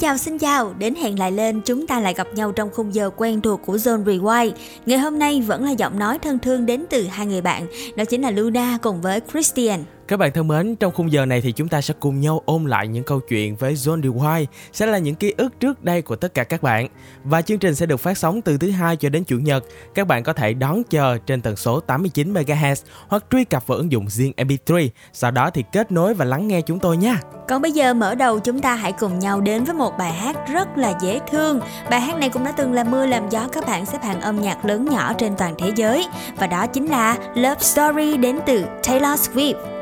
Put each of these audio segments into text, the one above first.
chào xin chào, đến hẹn lại lên chúng ta lại gặp nhau trong khung giờ quen thuộc của Zone Rewind. Ngày hôm nay vẫn là giọng nói thân thương đến từ hai người bạn, đó chính là Luna cùng với Christian. Các bạn thân mến, trong khung giờ này thì chúng ta sẽ cùng nhau ôn lại những câu chuyện với John DeWine sẽ là những ký ức trước đây của tất cả các bạn. Và chương trình sẽ được phát sóng từ thứ hai cho đến chủ nhật. Các bạn có thể đón chờ trên tần số 89 MHz hoặc truy cập vào ứng dụng riêng MP3. Sau đó thì kết nối và lắng nghe chúng tôi nha. Còn bây giờ mở đầu chúng ta hãy cùng nhau đến với một bài hát rất là dễ thương. Bài hát này cũng đã từng là mưa làm gió các bạn xếp hạng âm nhạc lớn nhỏ trên toàn thế giới và đó chính là Love Story đến từ Taylor Swift.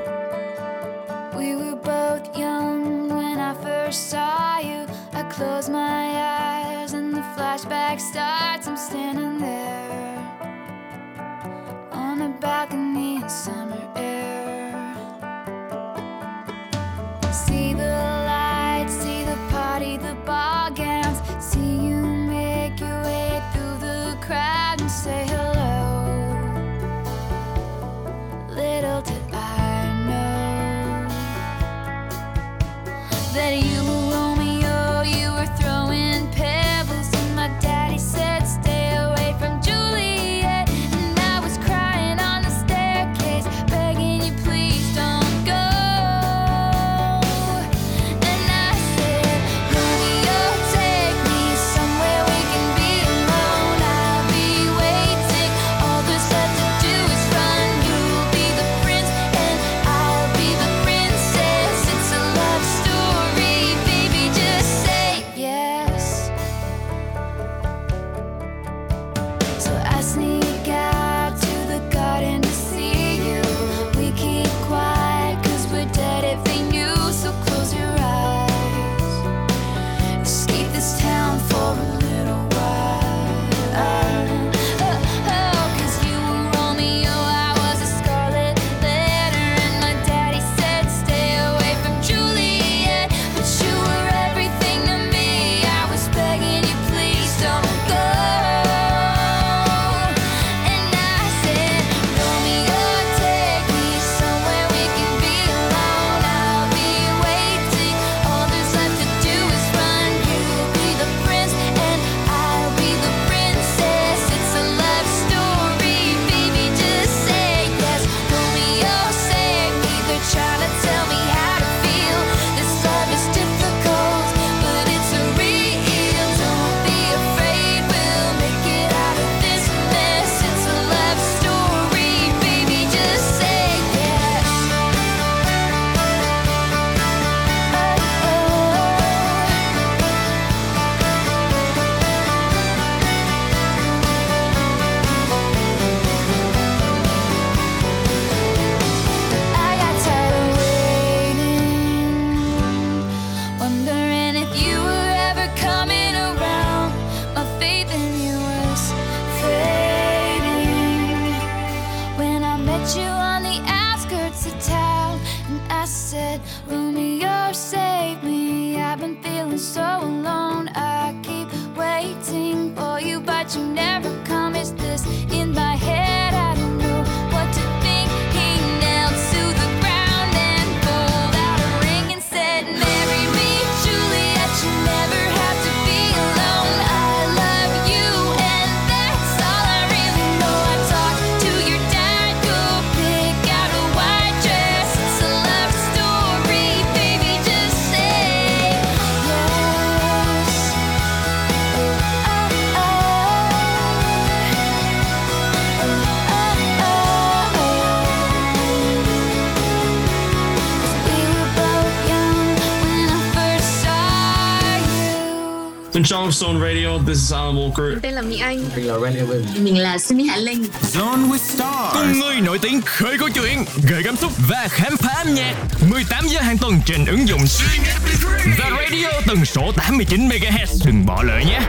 We were both young when I first saw you. I close my eyes and the flashback starts. I'm standing there on a balcony in summer air. See that you In Charleston Radio, this is Alan Walker. tên là Mỹ Anh. Mình là Ren Evan Mình là Sunny Hạ Linh. Zone with Stars. Cùng người nổi tiếng khơi câu chuyện Gợi cảm xúc và khám phá âm nhạc. 18 giờ hàng tuần trên ứng dụng The Radio tần số 89 MHz Đừng bỏ lỡ nhé.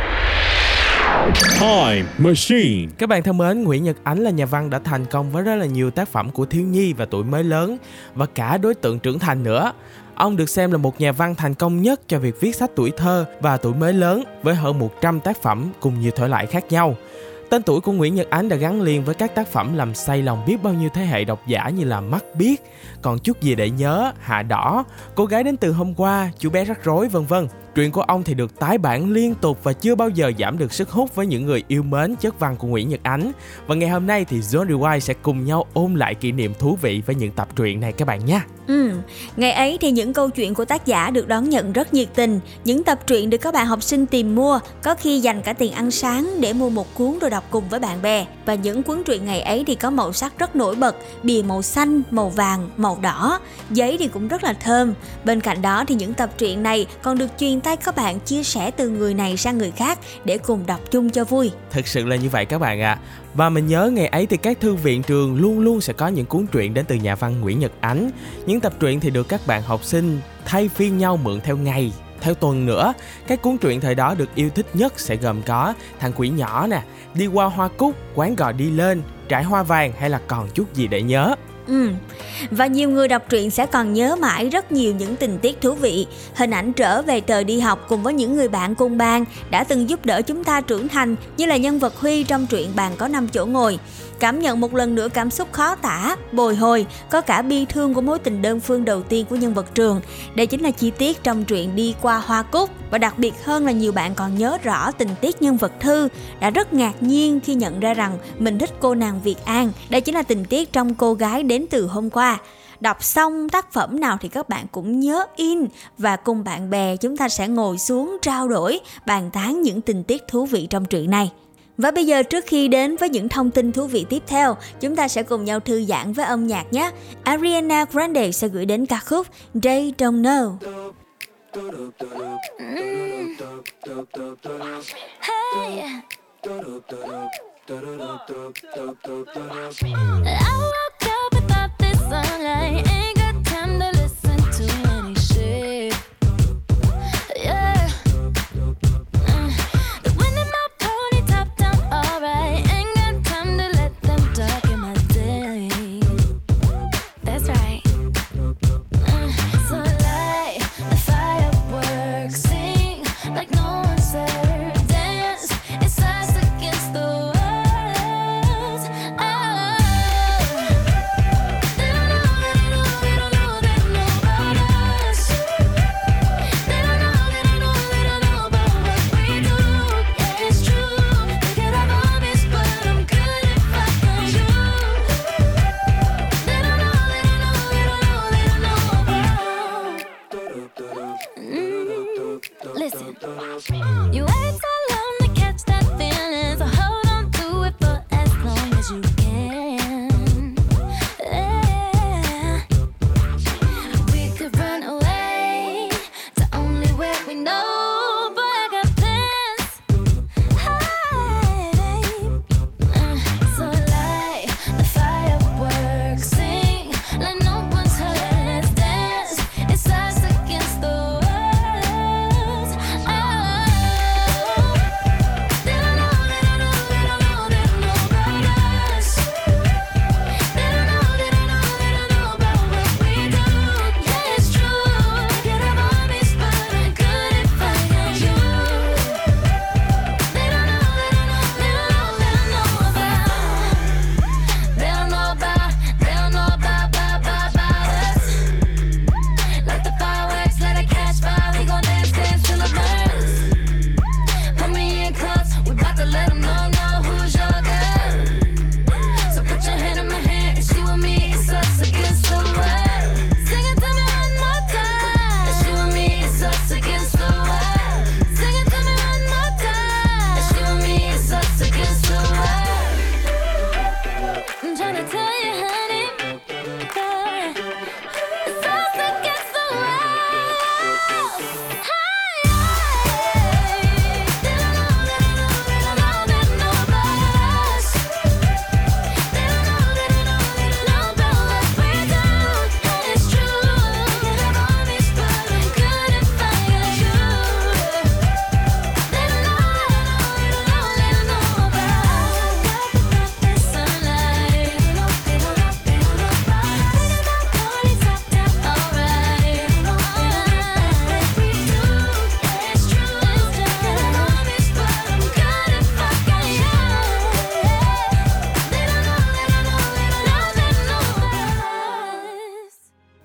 Time Machine. Các bạn thân mến, Nguyễn Nhật Ánh là nhà văn đã thành công với rất là nhiều tác phẩm của thiếu nhi và tuổi mới lớn và cả đối tượng trưởng thành nữa. Ông được xem là một nhà văn thành công nhất cho việc viết sách tuổi thơ và tuổi mới lớn với hơn 100 tác phẩm cùng nhiều thể loại khác nhau. Tên tuổi của Nguyễn Nhật Ánh đã gắn liền với các tác phẩm làm say lòng biết bao nhiêu thế hệ độc giả như là Mắt biết, Còn chút gì để nhớ, Hạ đỏ, Cô gái đến từ hôm qua, Chú bé rắc rối vân vân. Truyện của ông thì được tái bản liên tục và chưa bao giờ giảm được sức hút với những người yêu mến chất văn của Nguyễn Nhật Ánh. Và ngày hôm nay thì John Rewind sẽ cùng nhau ôn lại kỷ niệm thú vị với những tập truyện này các bạn nhé. Ừ, ngày ấy thì những câu chuyện của tác giả được đón nhận rất nhiệt tình. Những tập truyện được các bạn học sinh tìm mua, có khi dành cả tiền ăn sáng để mua một cuốn rồi đọc cùng với bạn bè. Và những cuốn truyện ngày ấy thì có màu sắc rất nổi bật, bìa màu xanh, màu vàng, màu đỏ, giấy thì cũng rất là thơm. Bên cạnh đó thì những tập truyện này còn được truyền tay các bạn chia sẻ từ người này sang người khác để cùng đọc chung cho vui. Thực sự là như vậy các bạn ạ. À. Và mình nhớ ngày ấy thì các thư viện trường luôn luôn sẽ có những cuốn truyện đến từ nhà văn Nguyễn Nhật Ánh. Những tập truyện thì được các bạn học sinh thay phiên nhau mượn theo ngày, theo tuần nữa. Các cuốn truyện thời đó được yêu thích nhất sẽ gồm có Thằng quỷ nhỏ nè, Đi qua hoa cúc, Quán gò đi lên, Trải hoa vàng hay là còn chút gì để nhớ. Ừ. Và nhiều người đọc truyện sẽ còn nhớ mãi rất nhiều những tình tiết thú vị, hình ảnh trở về thời đi học cùng với những người bạn cùng bàn đã từng giúp đỡ chúng ta trưởng thành như là nhân vật Huy trong truyện Bàn có 5 chỗ ngồi cảm nhận một lần nữa cảm xúc khó tả, bồi hồi, có cả bi thương của mối tình đơn phương đầu tiên của nhân vật Trường. Đây chính là chi tiết trong truyện Đi qua Hoa Cúc và đặc biệt hơn là nhiều bạn còn nhớ rõ tình tiết nhân vật Thư đã rất ngạc nhiên khi nhận ra rằng mình thích cô nàng Việt An. Đây chính là tình tiết trong cô gái đến từ hôm qua đọc xong tác phẩm nào thì các bạn cũng nhớ in và cùng bạn bè chúng ta sẽ ngồi xuống trao đổi bàn tán những tình tiết thú vị trong truyện này và bây giờ trước khi đến với những thông tin thú vị tiếp theo, chúng ta sẽ cùng nhau thư giãn với âm nhạc nhé. Ariana Grande sẽ gửi đến ca khúc They Don't Know. Hey. I woke up without this sunlight. No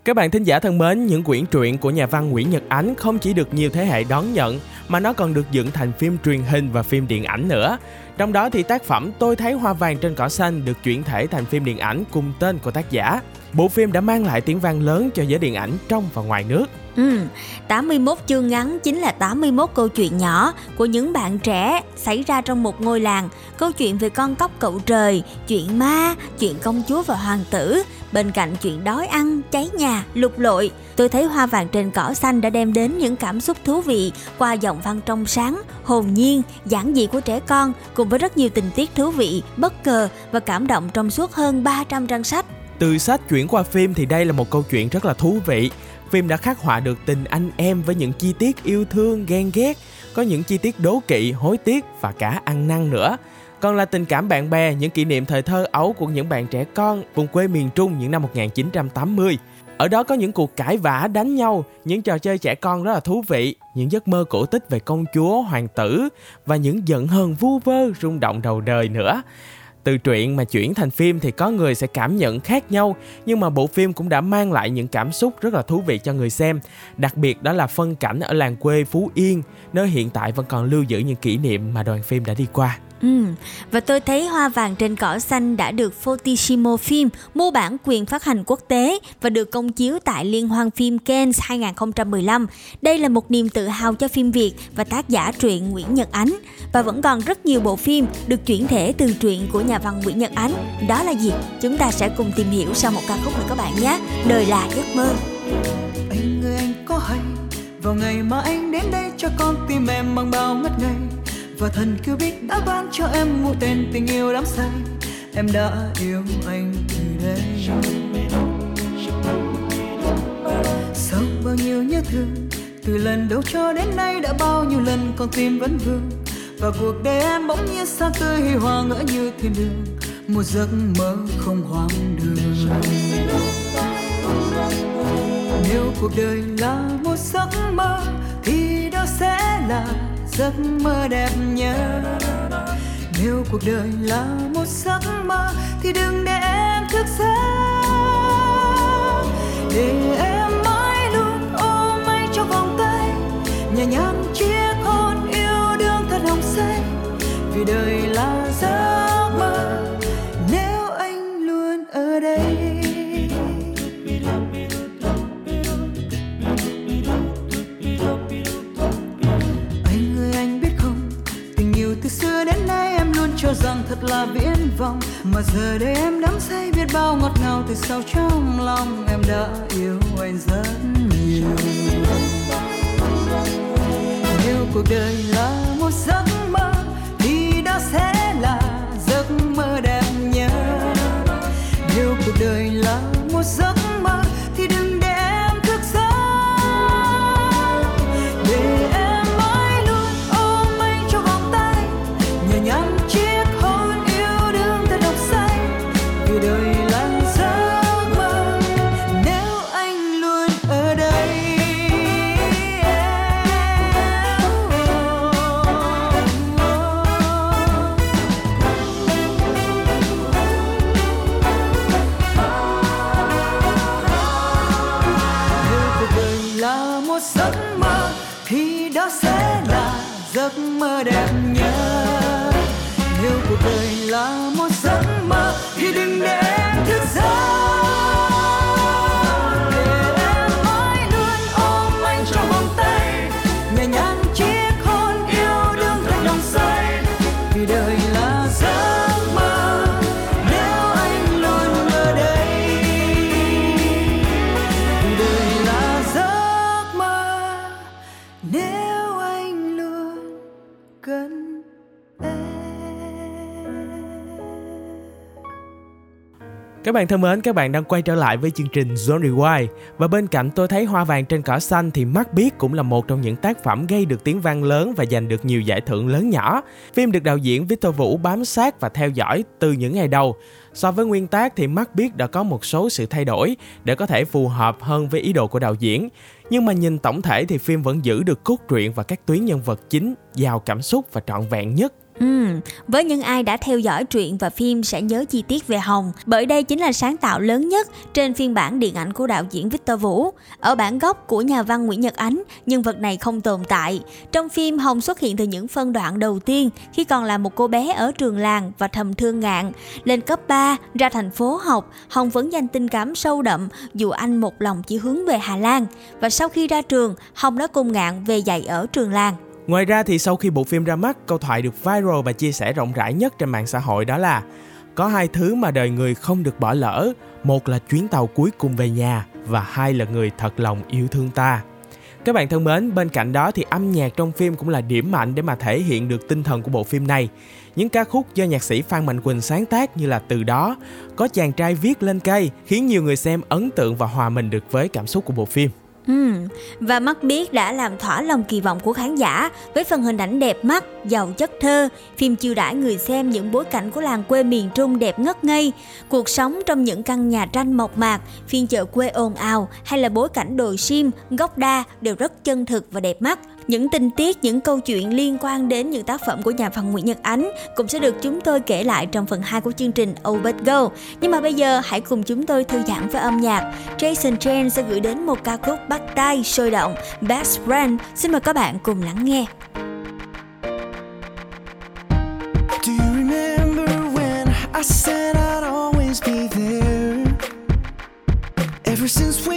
Các bạn thính giả thân mến, những quyển truyện của nhà văn Nguyễn Nhật Ánh không chỉ được nhiều thế hệ đón nhận mà nó còn được dựng thành phim truyền hình và phim điện ảnh nữa. Trong đó thì tác phẩm Tôi thấy hoa vàng trên cỏ xanh được chuyển thể thành phim điện ảnh cùng tên của tác giả. Bộ phim đã mang lại tiếng vang lớn cho giới điện ảnh trong và ngoài nước. Ừ, 81 chương ngắn chính là 81 câu chuyện nhỏ của những bạn trẻ xảy ra trong một ngôi làng. Câu chuyện về con cóc cậu trời, chuyện ma, chuyện công chúa và hoàng tử, bên cạnh chuyện đói ăn, cháy nhà, lục lội. Tôi thấy hoa vàng trên cỏ xanh đã đem đến những cảm xúc thú vị qua giọng văn trong sáng, hồn nhiên, giản dị của trẻ con cùng với rất nhiều tình tiết thú vị, bất ngờ và cảm động trong suốt hơn 300 trang sách. Từ sách chuyển qua phim thì đây là một câu chuyện rất là thú vị. Phim đã khắc họa được tình anh em với những chi tiết yêu thương, ghen ghét, có những chi tiết đố kỵ, hối tiếc và cả ăn năn nữa. Còn là tình cảm bạn bè, những kỷ niệm thời thơ ấu của những bạn trẻ con vùng quê miền Trung những năm 1980. Ở đó có những cuộc cãi vã, đánh nhau, những trò chơi trẻ con rất là thú vị, những giấc mơ cổ tích về công chúa, hoàng tử và những giận hờn vu vơ, rung động đầu đời nữa từ truyện mà chuyển thành phim thì có người sẽ cảm nhận khác nhau nhưng mà bộ phim cũng đã mang lại những cảm xúc rất là thú vị cho người xem đặc biệt đó là phân cảnh ở làng quê phú yên nơi hiện tại vẫn còn lưu giữ những kỷ niệm mà đoàn phim đã đi qua Ừ, và tôi thấy hoa vàng trên cỏ xanh đã được Fortissimo Phim mua bản quyền phát hành quốc tế và được công chiếu tại Liên hoan phim Cannes 2015. Đây là một niềm tự hào cho phim Việt và tác giả truyện Nguyễn Nhật Ánh. Và vẫn còn rất nhiều bộ phim được chuyển thể từ truyện của nhà văn Nguyễn Nhật Ánh. Đó là gì? Chúng ta sẽ cùng tìm hiểu sau một ca khúc nữa các bạn nhé. Đời là giấc mơ. Anh ơi, anh có hay vào ngày mà anh đến đây cho con tim em bằng bao ngất ngây và thần cứu biết đã ban cho em một tên tình yêu đắm say em đã yêu anh từ đây sau bao nhiêu nhớ thương, từ lần đầu cho đến nay đã bao nhiêu lần con tim vẫn vương và cuộc đời em bỗng nhiên xa tươi hoa hoàng ngỡ như thiên đường. Một giấc mơ không hoang đường. Nếu cuộc đời là một giấc mơ, thì đó sẽ là giấc mơ đẹp nhất nếu cuộc đời là một giấc mơ, thì đừng để em thức giấc. Để em mãi luôn ôm anh trong vòng tay, nhẹ nhàng đời là giấc mơ. Nếu anh luôn ở đây. Anh ơi, anh biết không? Tình yêu từ xưa đến nay em luôn cho rằng thật là viễn vọng. Mà giờ đây em đắm say biết bao ngọt ngào từ sâu trong lòng. Em đã yêu anh rất nhiều. Nếu cuộc đời là một giấc mơ đó sẽ là giấc mơ đẹp nhớ, nếu cuộc đời là một giấc mơ bạn thân mến, các bạn đang quay trở lại với chương trình Zone Rewind và bên cạnh tôi thấy hoa vàng trên cỏ xanh thì mắt biết cũng là một trong những tác phẩm gây được tiếng vang lớn và giành được nhiều giải thưởng lớn nhỏ. Phim được đạo diễn Victor Vũ bám sát và theo dõi từ những ngày đầu. So với nguyên tác thì mắt biết đã có một số sự thay đổi để có thể phù hợp hơn với ý đồ của đạo diễn. Nhưng mà nhìn tổng thể thì phim vẫn giữ được cốt truyện và các tuyến nhân vật chính giàu cảm xúc và trọn vẹn nhất Ừ, với những ai đã theo dõi truyện và phim sẽ nhớ chi tiết về Hồng bởi đây chính là sáng tạo lớn nhất trên phiên bản điện ảnh của đạo diễn Victor Vũ. Ở bản gốc của nhà văn Nguyễn Nhật Ánh, nhân vật này không tồn tại. Trong phim Hồng xuất hiện từ những phân đoạn đầu tiên khi còn là một cô bé ở trường làng và thầm thương ngạn. Lên cấp 3, ra thành phố học, Hồng vẫn dành tình cảm sâu đậm dù anh một lòng chỉ hướng về Hà Lan. Và sau khi ra trường, Hồng đã cùng ngạn về dạy ở trường làng. Ngoài ra thì sau khi bộ phim ra mắt, câu thoại được viral và chia sẻ rộng rãi nhất trên mạng xã hội đó là có hai thứ mà đời người không được bỏ lỡ, một là chuyến tàu cuối cùng về nhà và hai là người thật lòng yêu thương ta. Các bạn thân mến, bên cạnh đó thì âm nhạc trong phim cũng là điểm mạnh để mà thể hiện được tinh thần của bộ phim này. Những ca khúc do nhạc sĩ Phan Mạnh Quỳnh sáng tác như là Từ đó, có chàng trai viết lên cây khiến nhiều người xem ấn tượng và hòa mình được với cảm xúc của bộ phim. Ừ, và mắt biết đã làm thỏa lòng kỳ vọng của khán giả với phần hình ảnh đẹp mắt, giàu chất thơ. Phim chiêu đãi người xem những bối cảnh của làng quê miền Trung đẹp ngất ngây, cuộc sống trong những căn nhà tranh mộc mạc, phiên chợ quê ồn ào hay là bối cảnh đồi sim, gốc đa đều rất chân thực và đẹp mắt. Những tình tiết, những câu chuyện liên quan đến những tác phẩm của nhà văn Nguyễn Nhật Ánh cũng sẽ được chúng tôi kể lại trong phần 2 của chương trình Obet Go. Nhưng mà bây giờ hãy cùng chúng tôi thư giãn với âm nhạc. Jason Chen sẽ gửi đến một ca khúc bắt tay sôi động Best Friend. Xin mời các bạn cùng lắng nghe. Do you remember when I said I'd always be there? Ever since we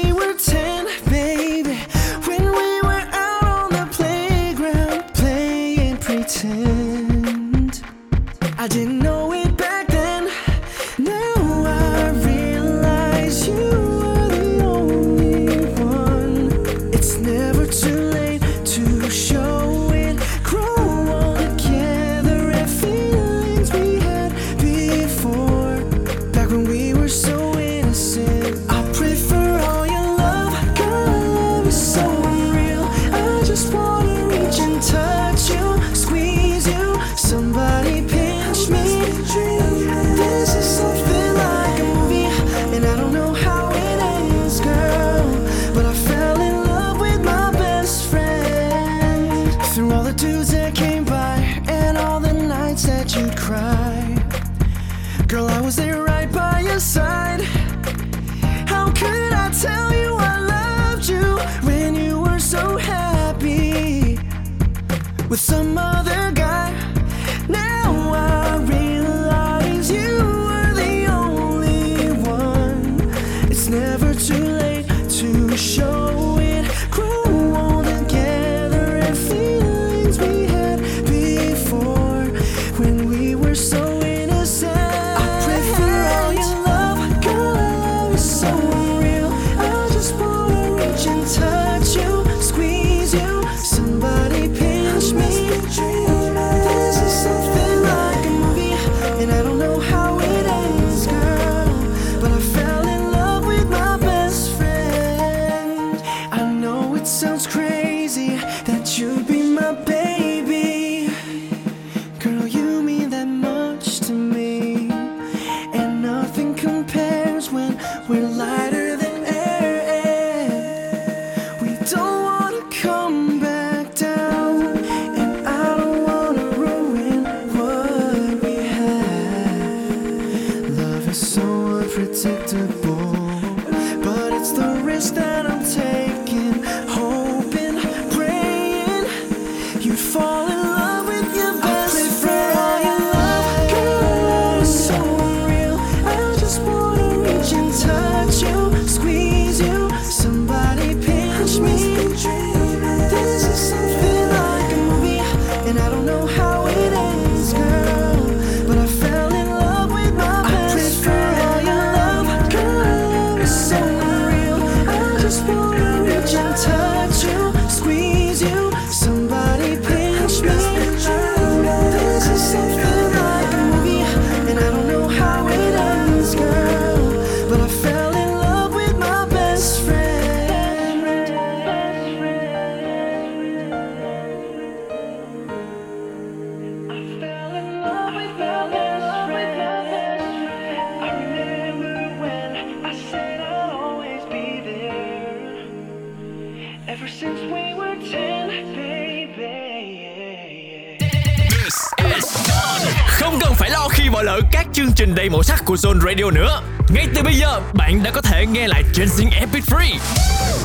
của Zone Radio nữa. Ngay từ bây giờ, bạn đã có thể nghe lại trên Zing Epic Free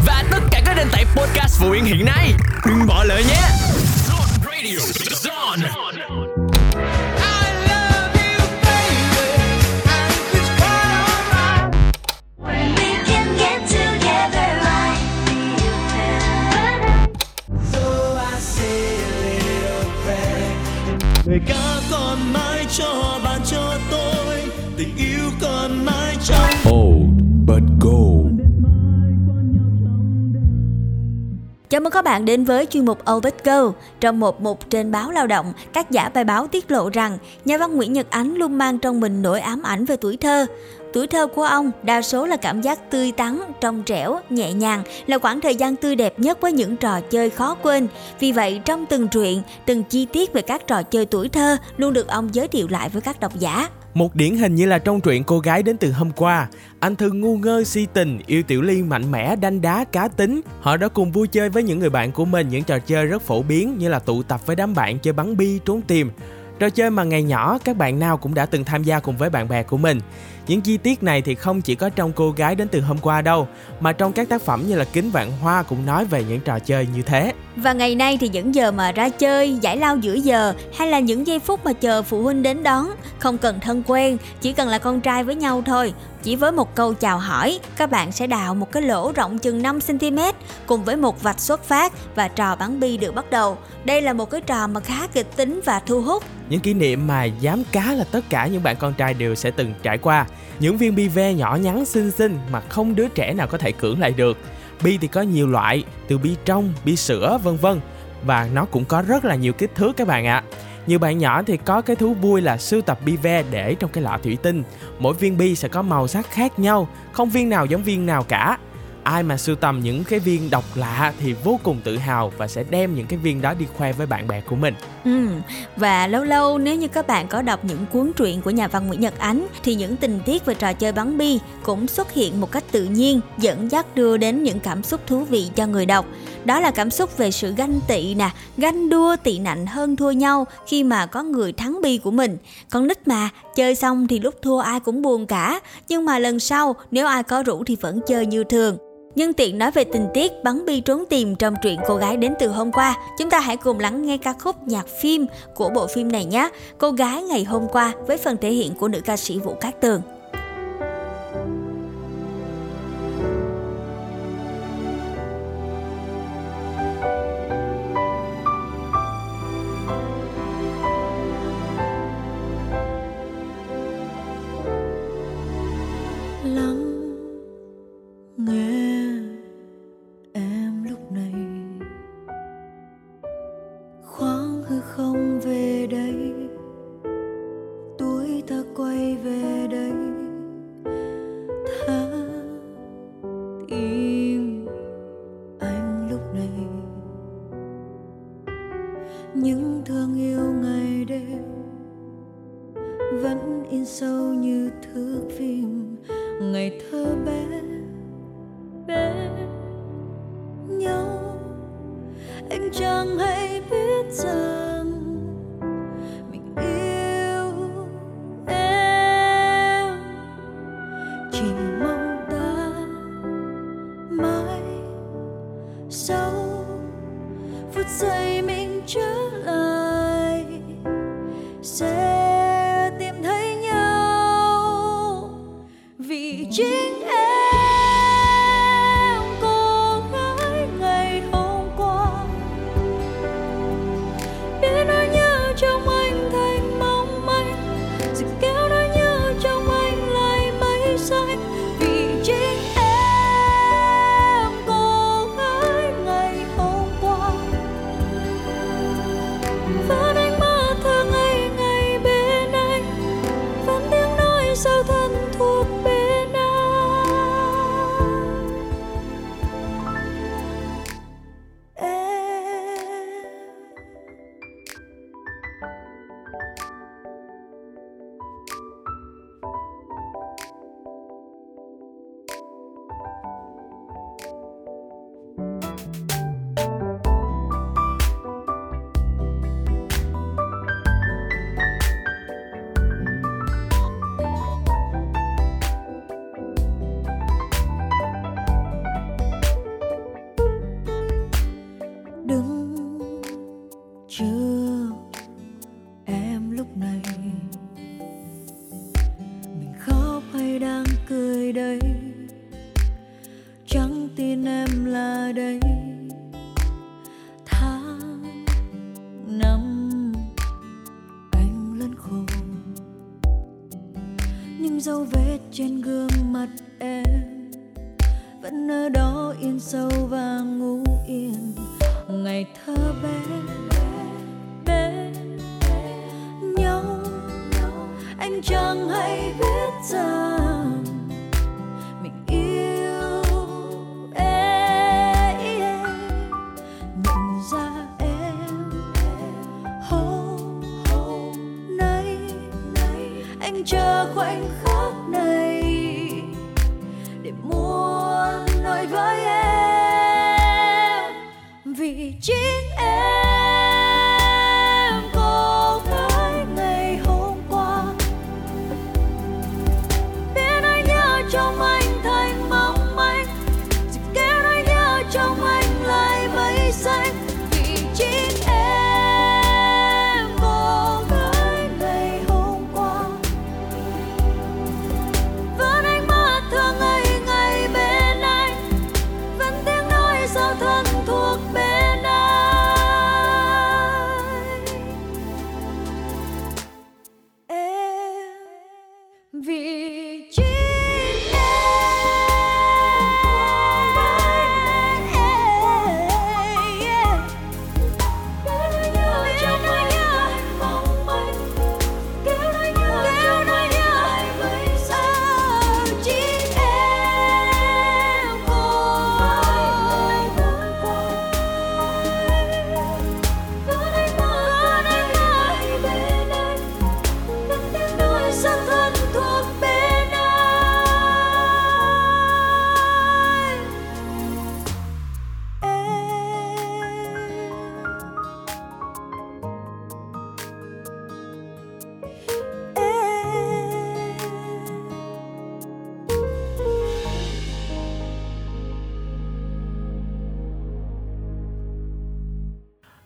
và tất cả các nền tảng podcast phổ biến hiện nay. Đừng bỏ lỡ nhé. Bạn đến với chuyên mục Old Go. Trong một mục trên báo Lao động, tác giả bài báo tiết lộ rằng nhà văn Nguyễn Nhật Ánh luôn mang trong mình nỗi ám ảnh về tuổi thơ. Tuổi thơ của ông đa số là cảm giác tươi tắn, trong trẻo, nhẹ nhàng, là khoảng thời gian tươi đẹp nhất với những trò chơi khó quên. Vì vậy, trong từng truyện, từng chi tiết về các trò chơi tuổi thơ luôn được ông giới thiệu lại với các độc giả. Một điển hình như là trong truyện cô gái đến từ hôm qua, anh Thư ngu ngơ si tình, yêu Tiểu Ly mạnh mẽ, đanh đá, cá tính. Họ đã cùng vui chơi với những người bạn của mình những trò chơi rất phổ biến như là tụ tập với đám bạn chơi bắn bi, trốn tìm. Trò chơi mà ngày nhỏ các bạn nào cũng đã từng tham gia cùng với bạn bè của mình. Những chi tiết này thì không chỉ có trong cô gái đến từ hôm qua đâu, mà trong các tác phẩm như là Kính Vạn Hoa cũng nói về những trò chơi như thế. Và ngày nay thì những giờ mà ra chơi, giải lao giữa giờ hay là những giây phút mà chờ phụ huynh đến đón, không cần thân quen, chỉ cần là con trai với nhau thôi. Chỉ với một câu chào hỏi, các bạn sẽ đào một cái lỗ rộng chừng 5cm cùng với một vạch xuất phát và trò bắn bi được bắt đầu. Đây là một cái trò mà khá kịch tính và thu hút. Những kỷ niệm mà dám cá là tất cả những bạn con trai đều sẽ từng trải qua. Những viên bi ve nhỏ nhắn xinh xinh mà không đứa trẻ nào có thể cưỡng lại được. Bi thì có nhiều loại, từ bi trong, bi sữa vân vân và nó cũng có rất là nhiều kích thước các bạn ạ. Nhiều bạn nhỏ thì có cái thú vui là sưu tập bi ve để trong cái lọ thủy tinh. Mỗi viên bi sẽ có màu sắc khác nhau, không viên nào giống viên nào cả. Ai mà sưu tầm những cái viên độc lạ thì vô cùng tự hào và sẽ đem những cái viên đó đi khoe với bạn bè của mình. Ừ, và lâu lâu nếu như các bạn có đọc những cuốn truyện của nhà văn Nguyễn Nhật Ánh thì những tình tiết về trò chơi bắn bi cũng xuất hiện một cách tự nhiên, dẫn dắt đưa đến những cảm xúc thú vị cho người đọc. Đó là cảm xúc về sự ganh tị nè, ganh đua tị nạnh hơn thua nhau khi mà có người thắng bi của mình. Con nít mà, chơi xong thì lúc thua ai cũng buồn cả, nhưng mà lần sau nếu ai có rủ thì vẫn chơi như thường. Nhân tiện nói về tình tiết bắn bi trốn tìm trong truyện cô gái đến từ hôm qua, chúng ta hãy cùng lắng nghe ca khúc nhạc phim của bộ phim này nhé. Cô gái ngày hôm qua với phần thể hiện của nữ ca sĩ Vũ Cát Tường.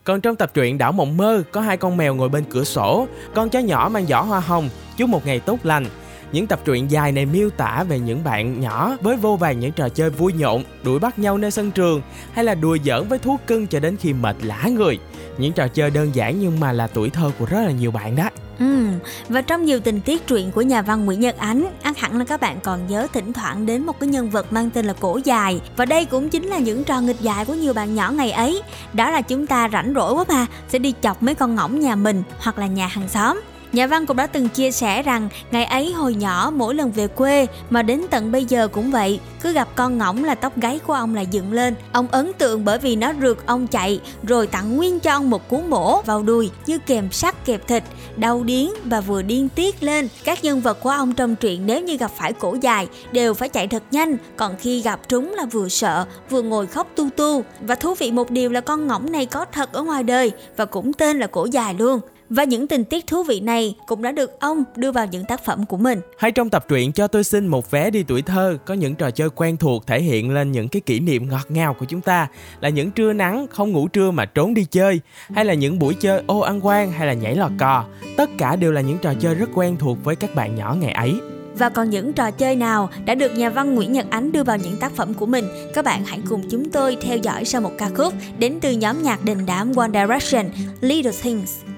Còn trong tập truyện Đảo Mộng Mơ có hai con mèo ngồi bên cửa sổ, con chó nhỏ mang giỏ hoa hồng, chúc một ngày tốt lành. Những tập truyện dài này miêu tả về những bạn nhỏ với vô vàng những trò chơi vui nhộn, đuổi bắt nhau nơi sân trường hay là đùa giỡn với thú cưng cho đến khi mệt lã người. Những trò chơi đơn giản nhưng mà là tuổi thơ của rất là nhiều bạn đó. Ừ, và trong nhiều tình tiết truyện của nhà văn Nguyễn Nhật Ánh, ăn hẳn là các bạn còn nhớ thỉnh thoảng đến một cái nhân vật mang tên là Cổ Dài. Và đây cũng chính là những trò nghịch dại của nhiều bạn nhỏ ngày ấy. Đó là chúng ta rảnh rỗi quá mà, sẽ đi chọc mấy con ngỗng nhà mình hoặc là nhà hàng xóm. Nhà văn cũng đã từng chia sẻ rằng ngày ấy hồi nhỏ mỗi lần về quê mà đến tận bây giờ cũng vậy, cứ gặp con ngỗng là tóc gáy của ông là dựng lên. Ông ấn tượng bởi vì nó rượt ông chạy rồi tặng nguyên cho ông một cú mổ vào đùi như kèm sắt kẹp thịt, đau điếng và vừa điên tiết lên. Các nhân vật của ông trong truyện nếu như gặp phải cổ dài đều phải chạy thật nhanh, còn khi gặp trúng là vừa sợ vừa ngồi khóc tu tu. Và thú vị một điều là con ngỗng này có thật ở ngoài đời và cũng tên là cổ dài luôn. Và những tình tiết thú vị này cũng đã được ông đưa vào những tác phẩm của mình. Hay trong tập truyện Cho tôi xin một vé đi tuổi thơ có những trò chơi quen thuộc thể hiện lên những cái kỷ niệm ngọt ngào của chúng ta là những trưa nắng không ngủ trưa mà trốn đi chơi hay là những buổi chơi ô ăn quan hay là nhảy lò cò. Tất cả đều là những trò chơi rất quen thuộc với các bạn nhỏ ngày ấy. Và còn những trò chơi nào đã được nhà văn Nguyễn Nhật Ánh đưa vào những tác phẩm của mình? Các bạn hãy cùng chúng tôi theo dõi sau một ca khúc đến từ nhóm nhạc đình đám One Direction, Little Things.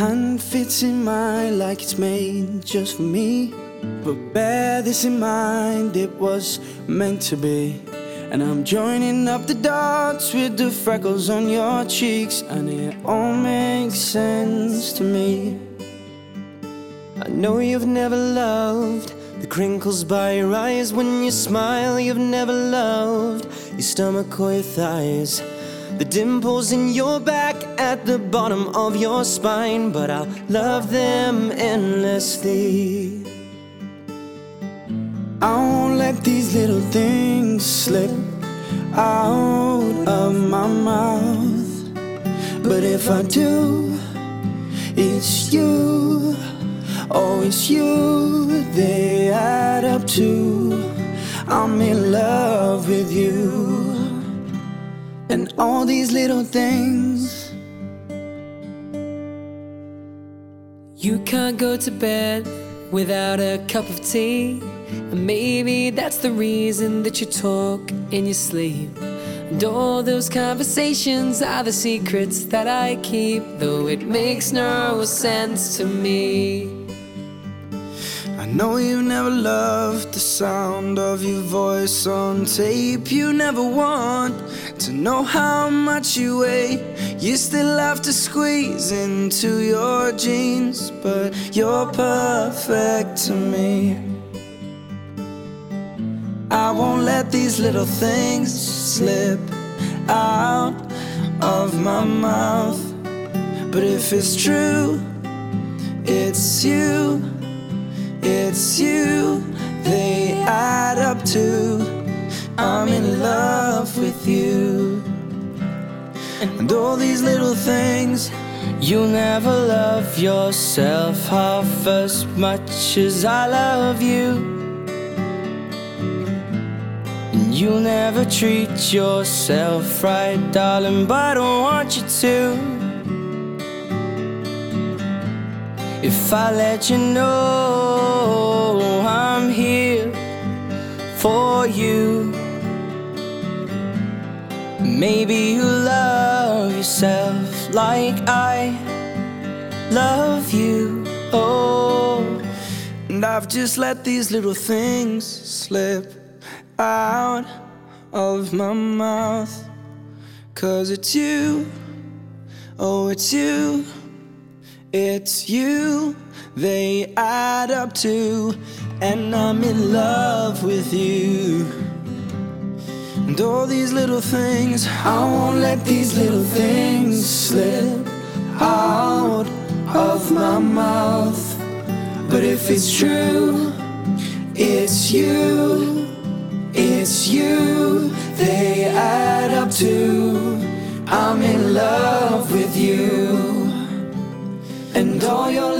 Hand fits in mine like it's made just for me. But bear this in mind, it was meant to be. And I'm joining up the dots with the freckles on your cheeks, and it all makes sense to me. I know you've never loved the crinkles by your eyes when you smile. You've never loved your stomach or your thighs. The dimples in your back at the bottom of your spine, but I'll love them endlessly. I won't let these little things slip out of my mouth. But if I do, it's you. Oh, it's you they add up to. I'm in love with you. And all these little things. You can't go to bed without a cup of tea. And maybe that's the reason that you talk in your sleep. And all those conversations are the secrets that I keep, though it makes no sense to me. Know you never loved the sound of your voice on tape. You never want to know how much you weigh. You still have to squeeze into your jeans, but you're perfect to me. I won't let these little things slip out of my mouth. But if it's true, it's you, it's you, they add up to I'm in love with you. And all these little things. You'll never love yourself half as much as I love you. And you'll never treat yourself right, darling, but I don't want you to. If I let you know for you, maybe you love yourself like I love you. Oh, And I've just let these little things slip out of my mouth. Cause it's you, oh, it's you, it's you, they add up to, and I'm in love with you. And all these little things, I won't let these little things slip out of my mouth. But if it's true, it's you, it's you, they add up to. I'm in love with you, and all your.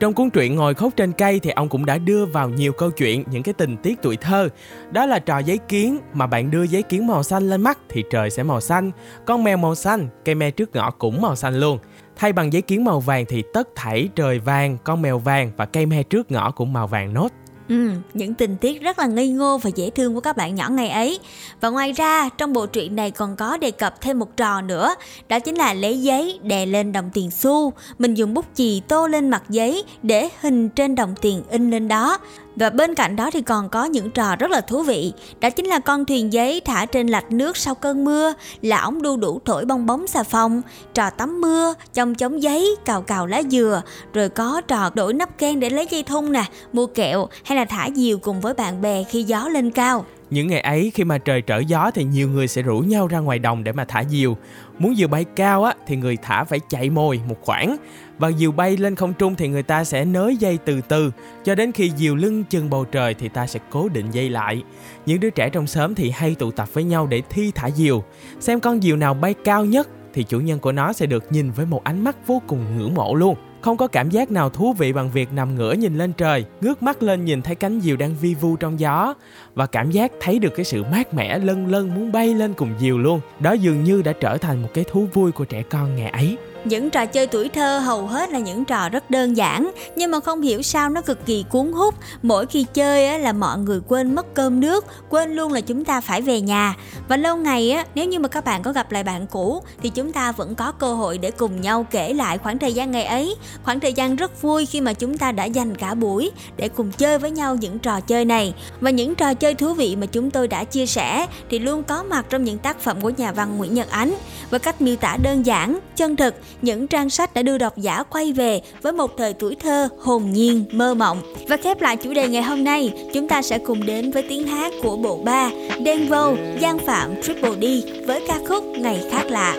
Trong cuốn truyện Ngồi khóc trên cây thì ông cũng đã đưa vào nhiều câu chuyện những cái tình tiết tuổi thơ. Đó là trò giấy kiến mà bạn đưa giấy kiến màu xanh lên mắt thì trời sẽ màu xanh. Con mèo màu xanh, cây me trước ngõ cũng màu xanh luôn. Thay bằng giấy kiến màu vàng thì tất thảy trời vàng, con mèo vàng và cây me trước ngõ cũng màu vàng nốt. Ừ, những tình tiết rất là ngây ngô và dễ thương của các bạn nhỏ ngày ấy. Và ngoài ra, trong bộ truyện này còn có đề cập thêm một trò nữa, đó chính là lấy giấy đè lên đồng tiền xu. Mình dùng bút chì tô lên mặt giấy để hình trên đồng tiền in lên đó. Và bên cạnh đó thì còn có những trò rất là thú vị Đó chính là con thuyền giấy thả trên lạch nước sau cơn mưa Là ống đu đủ thổi bong bóng xà phòng Trò tắm mưa, chông chống giấy, cào cào lá dừa Rồi có trò đổi nắp can để lấy dây thun nè Mua kẹo hay là thả diều cùng với bạn bè khi gió lên cao Những ngày ấy khi mà trời trở gió thì nhiều người sẽ rủ nhau ra ngoài đồng để mà thả diều. Muốn diều bay cao á, thì người thả phải chạy mồi một khoảng. Và diều bay lên không trung thì người ta sẽ nới dây từ từ cho đến khi diều lưng chừng bầu trời thì ta sẽ cố định dây lại. Những đứa trẻ trong xóm thì hay tụ tập với nhau để thi thả diều. Xem con diều nào bay cao nhất, thì chủ nhân của nó sẽ được nhìn với một ánh mắt vô cùng ngưỡng mộ luôn. Không có cảm giác nào thú vị bằng việc nằm ngửa nhìn lên trời, ngước mắt lên nhìn thấy cánh diều đang vi vu trong gió và cảm giác thấy được cái sự mát mẻ lân lân muốn bay lên cùng diều luôn. Đó dường như đã trở thành một cái thú vui của trẻ con ngày ấy. Những trò chơi tuổi thơ hầu hết là những trò rất đơn giản Nhưng mà không hiểu sao nó cực kỳ cuốn hút. Mỗi khi chơi á, là mọi người quên mất cơm nước Quên luôn là chúng ta phải về nhà. Và lâu ngày á, nếu như mà các bạn có gặp lại bạn cũ Thì chúng ta vẫn có cơ hội để cùng nhau kể lại khoảng thời gian ngày ấy. Khoảng thời gian rất vui khi mà chúng ta đã dành cả buổi Để cùng chơi với nhau những trò chơi này. Và những trò chơi thú vị mà chúng tôi đã chia sẻ Thì luôn có mặt trong những tác phẩm của nhà văn Nguyễn Nhật Ánh. Với cách miêu tả đơn giản, chân thực những trang sách đã đưa độc giả quay về với một thời tuổi thơ hồn nhiên, mơ mộng. Và khép lại chủ đề ngày hôm nay, chúng ta sẽ cùng đến với tiếng hát của bộ ba Đen Vâu, Giang Phạm Triple D với ca khúc Ngày Khác Lạ.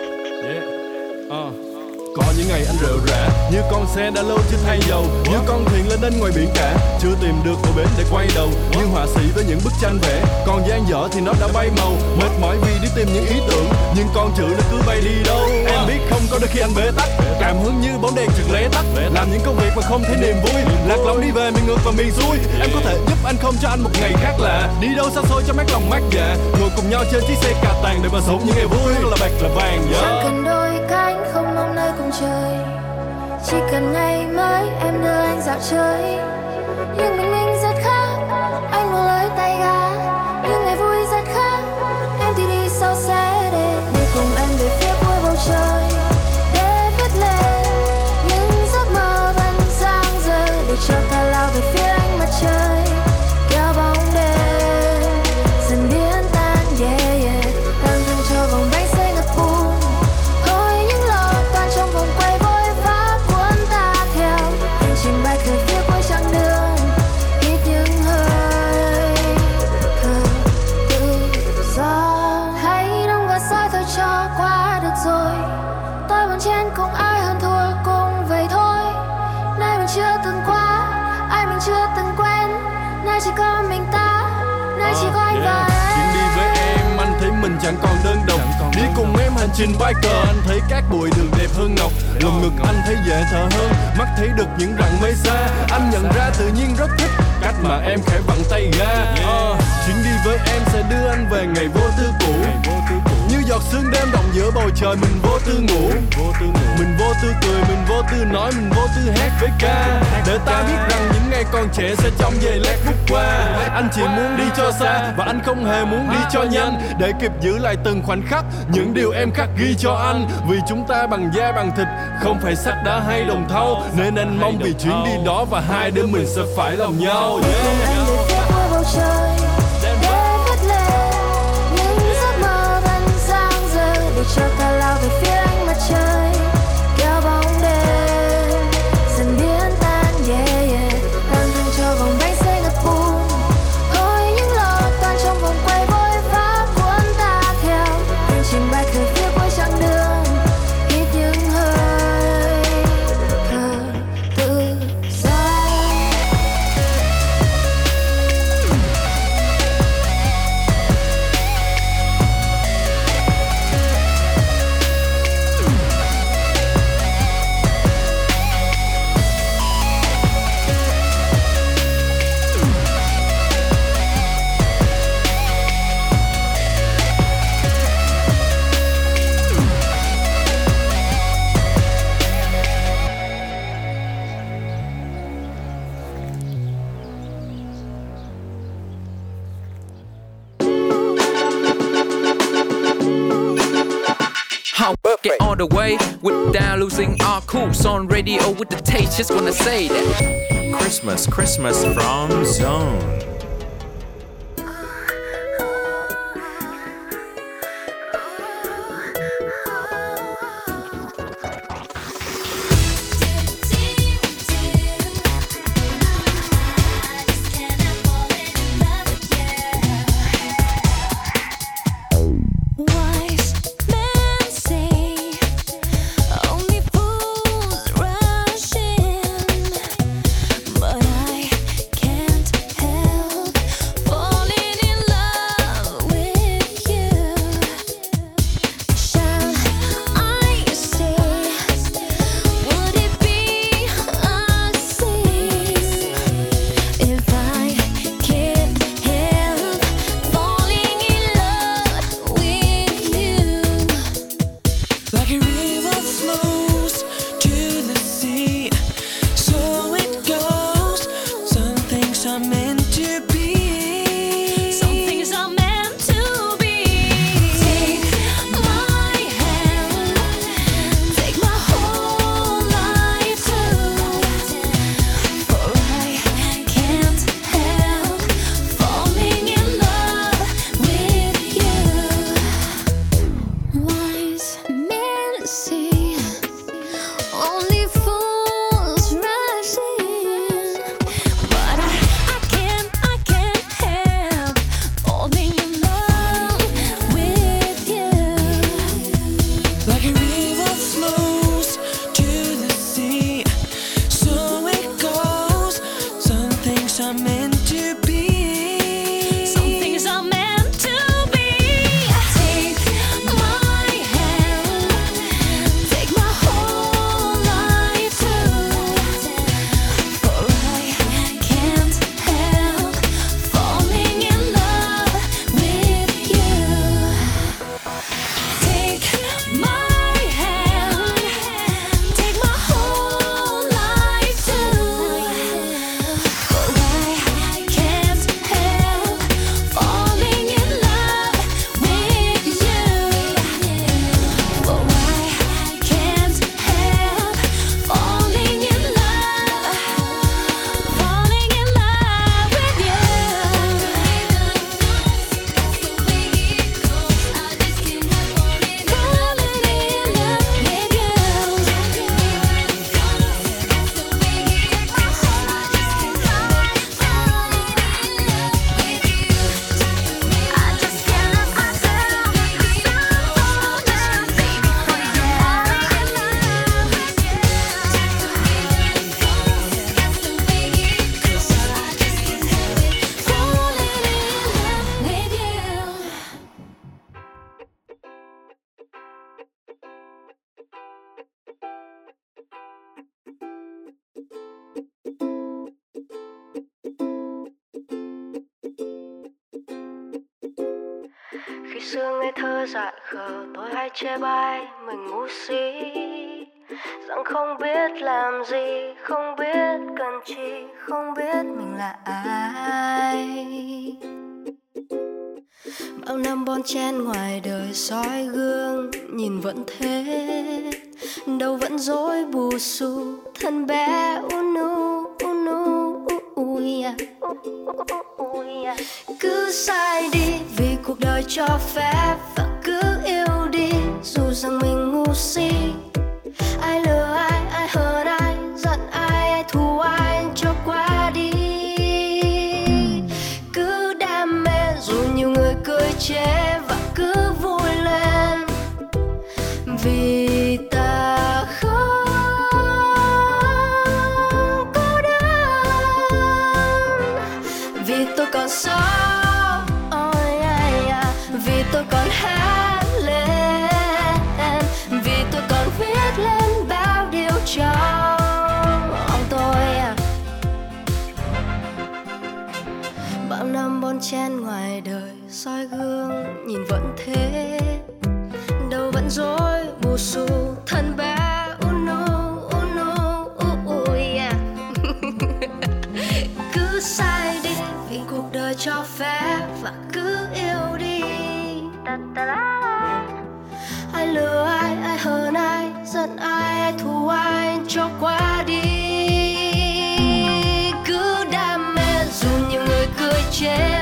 Uh. Có những ngày anh rệu rã, Như con xe đã lâu chưa thay dầu. Như con thuyền lên đến ngoài biển cả, Chưa tìm được bờ bến để quay đầu. Như họa sĩ với những bức tranh vẽ Còn gian dở thì nó đã bay màu. Mệt mỏi vì đi tìm những ý tưởng, Nhưng con chữ nó cứ bay đi đâu. Em biết không, có đôi khi anh bế tắc, Cảm hứng như bóng đèn trực lé tắt. Làm những công việc mà không thấy niềm vui, Lạc lõng đi về miền ngược và miền xuôi. Em có thể giúp anh không cho anh một ngày khác lạ. Đi đâu xa xôi cho mát lòng mát dạ. Ngồi cùng nhau trên chiếc xe cà tàng để mà sống những ngày vui. Là bạc là vàng yeah. Chẳng cần đôi cánh không mong trời. Chỉ cần ngày mai em đưa anh dạo chơi. Nhưng mình cùng em hành trình biker. Anh thấy các bụi đường đẹp hơn ngọc Lồng ngực anh thấy dễ thở hơn. Mắt thấy được những rặng mây xa Anh nhận ra tự nhiên rất thích Cách mà em khẽ vặn tay ga uh, ờ, Chuyến đi với em sẽ đưa anh về ngày vô tư cũ giọt sương đêm động giữa bầu trời Mình vô tư ngủ. Mình vô tư cười, mình vô tư nói Mình vô tư hát với ca. Để ta biết rằng những ngày còn trẻ sẽ trong về lát phút qua. Anh chỉ muốn đi cho xa Và anh không hề muốn đi cho nhanh. Để kịp giữ lại từng khoảnh khắc Những điều em khắc ghi cho anh. Vì chúng ta bằng da bằng thịt Không phải sắt đá hay đồng thau. Nên anh mong vì chuyến đi đó Và hai đứa mình sẽ phải lòng nhau. Yeah. Without losing our cool. On radio with the taste, just wanna say that. Christmas, Christmas from Zone. Chê bai, mình ngu si. Rằng không biết làm gì, không biết cần chi, không biết mình là ai. Bao năm bon chen ngoài đời soi gương, nhìn vẫn thế. Đâu vẫn dối bù xù, thân bé unu unu ui cứ sai đi vì cuộc đời cho phép, vẫn dù rằng mình ngu si ai lừa ai ai hờn ai giận ai ai thù ai cho qua đi. Cứ đam mê dù nhiều người cười chê và cứ vui lên. Vì ta không cô đơn. Vì tôi còn sống oh yeah, yeah. vì tôi còn hát. Soi gương nhìn vẫn thế. Đâu vẫn rối bù xù thân bé oh no oh no oh, oh yeah. cứ sai đi vì cuộc đời cho phép và cứ yêu đi. Ai lừa ai ai hờn ai giận ai ai thù ai cho qua đi. Cứ đam mê dù nhiều người cười chê.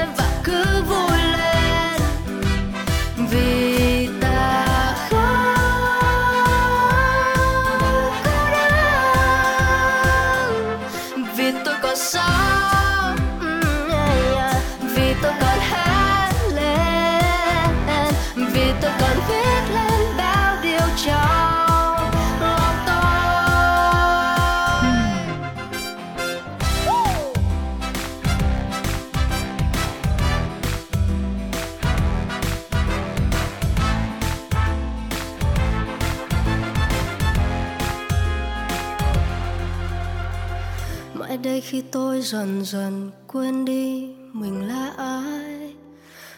Khi tôi dần dần quên đi mình là ai.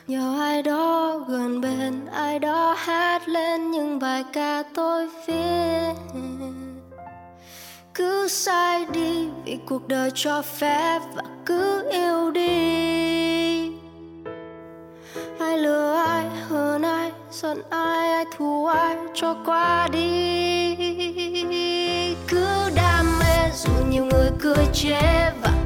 Nhờ ai đó gần bên, ai đó hát lên những bài ca tôi viết. Cứ sai đi vì cuộc đời cho phép và cứ yêu đi. Ai lừa ai, hờn ai, giận ai ai thù ai, cho qua đi dù nhiều người cười chế và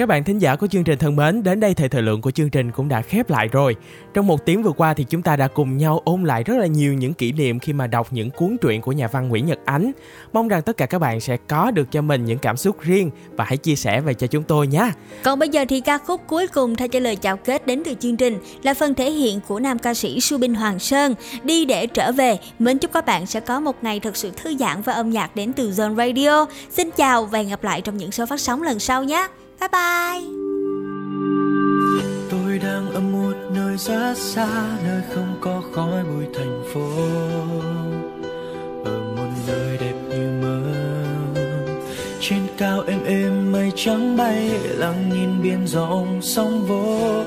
Các bạn thính giả của chương trình thân mến, đến đây thời thời lượng của chương trình cũng đã khép lại rồi. Trong một tiếng vừa qua thì chúng ta đã cùng nhau ôn lại rất là nhiều những kỷ niệm khi mà đọc những cuốn truyện của nhà văn Nguyễn Nhật Ánh. Mong rằng tất cả các bạn sẽ có được cho mình những cảm xúc riêng và hãy chia sẻ về cho chúng tôi nhé. Còn bây giờ thì ca khúc cuối cùng thay cho lời chào kết đến từ chương trình là phần thể hiện của nam ca sĩ su Subin Hoàng Sơn Đi để trở về. Mến chúc các bạn sẽ có một ngày thật sự thư giãn và âm nhạc đến từ Zone Radio. Xin chào và hẹn gặp lại trong những số phát sóng lần sau nhé. Bye bye. Tôi đang ở một nơi rất xa Nơi không có khói bụi thành phố. Ở một nơi đẹp như mơ. Trên cao êm êm mây trắng bay Lặng nhìn biển rộng sóng vỗ.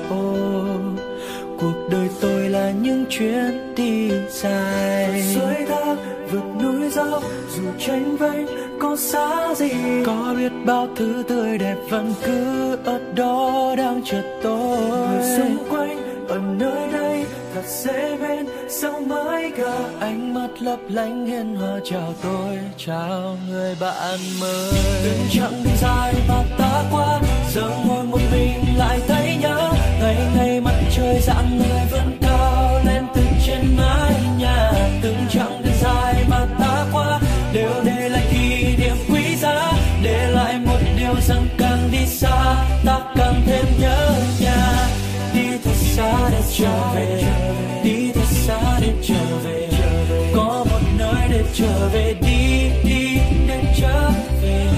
Cuộc đời tôi là những chuyến đi dài. Suối thác vượt núi dốc Dù tranh vênh có xa gì Có biết bao thứ tươi đẹp vẫn cứ ở đó đang chờ tôi. Người xung quanh ở nơi đây thật dễ bên Sao mới cả ánh mắt lấp lánh hiền hòa. Chào tôi Chào người bạn mới. Từng chặng đi dài mà ta qua Giờ ngồi một mình lại thấy nhớ. Ngày ngày mặt trời dạng người vẫn cao lên từ trên mái nhà. Từng chặng đi dài rằng càng đi xa, ta càng thêm nhớ nhà. Đi thật xa để trở về, đi thật xa để trở về. Có một nơi để trở về, đi đi để trở về.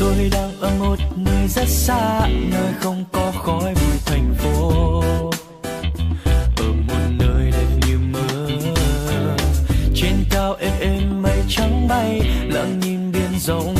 Tôi đang ở một nơi rất xa, nơi không có khói bụi thành phố. zone.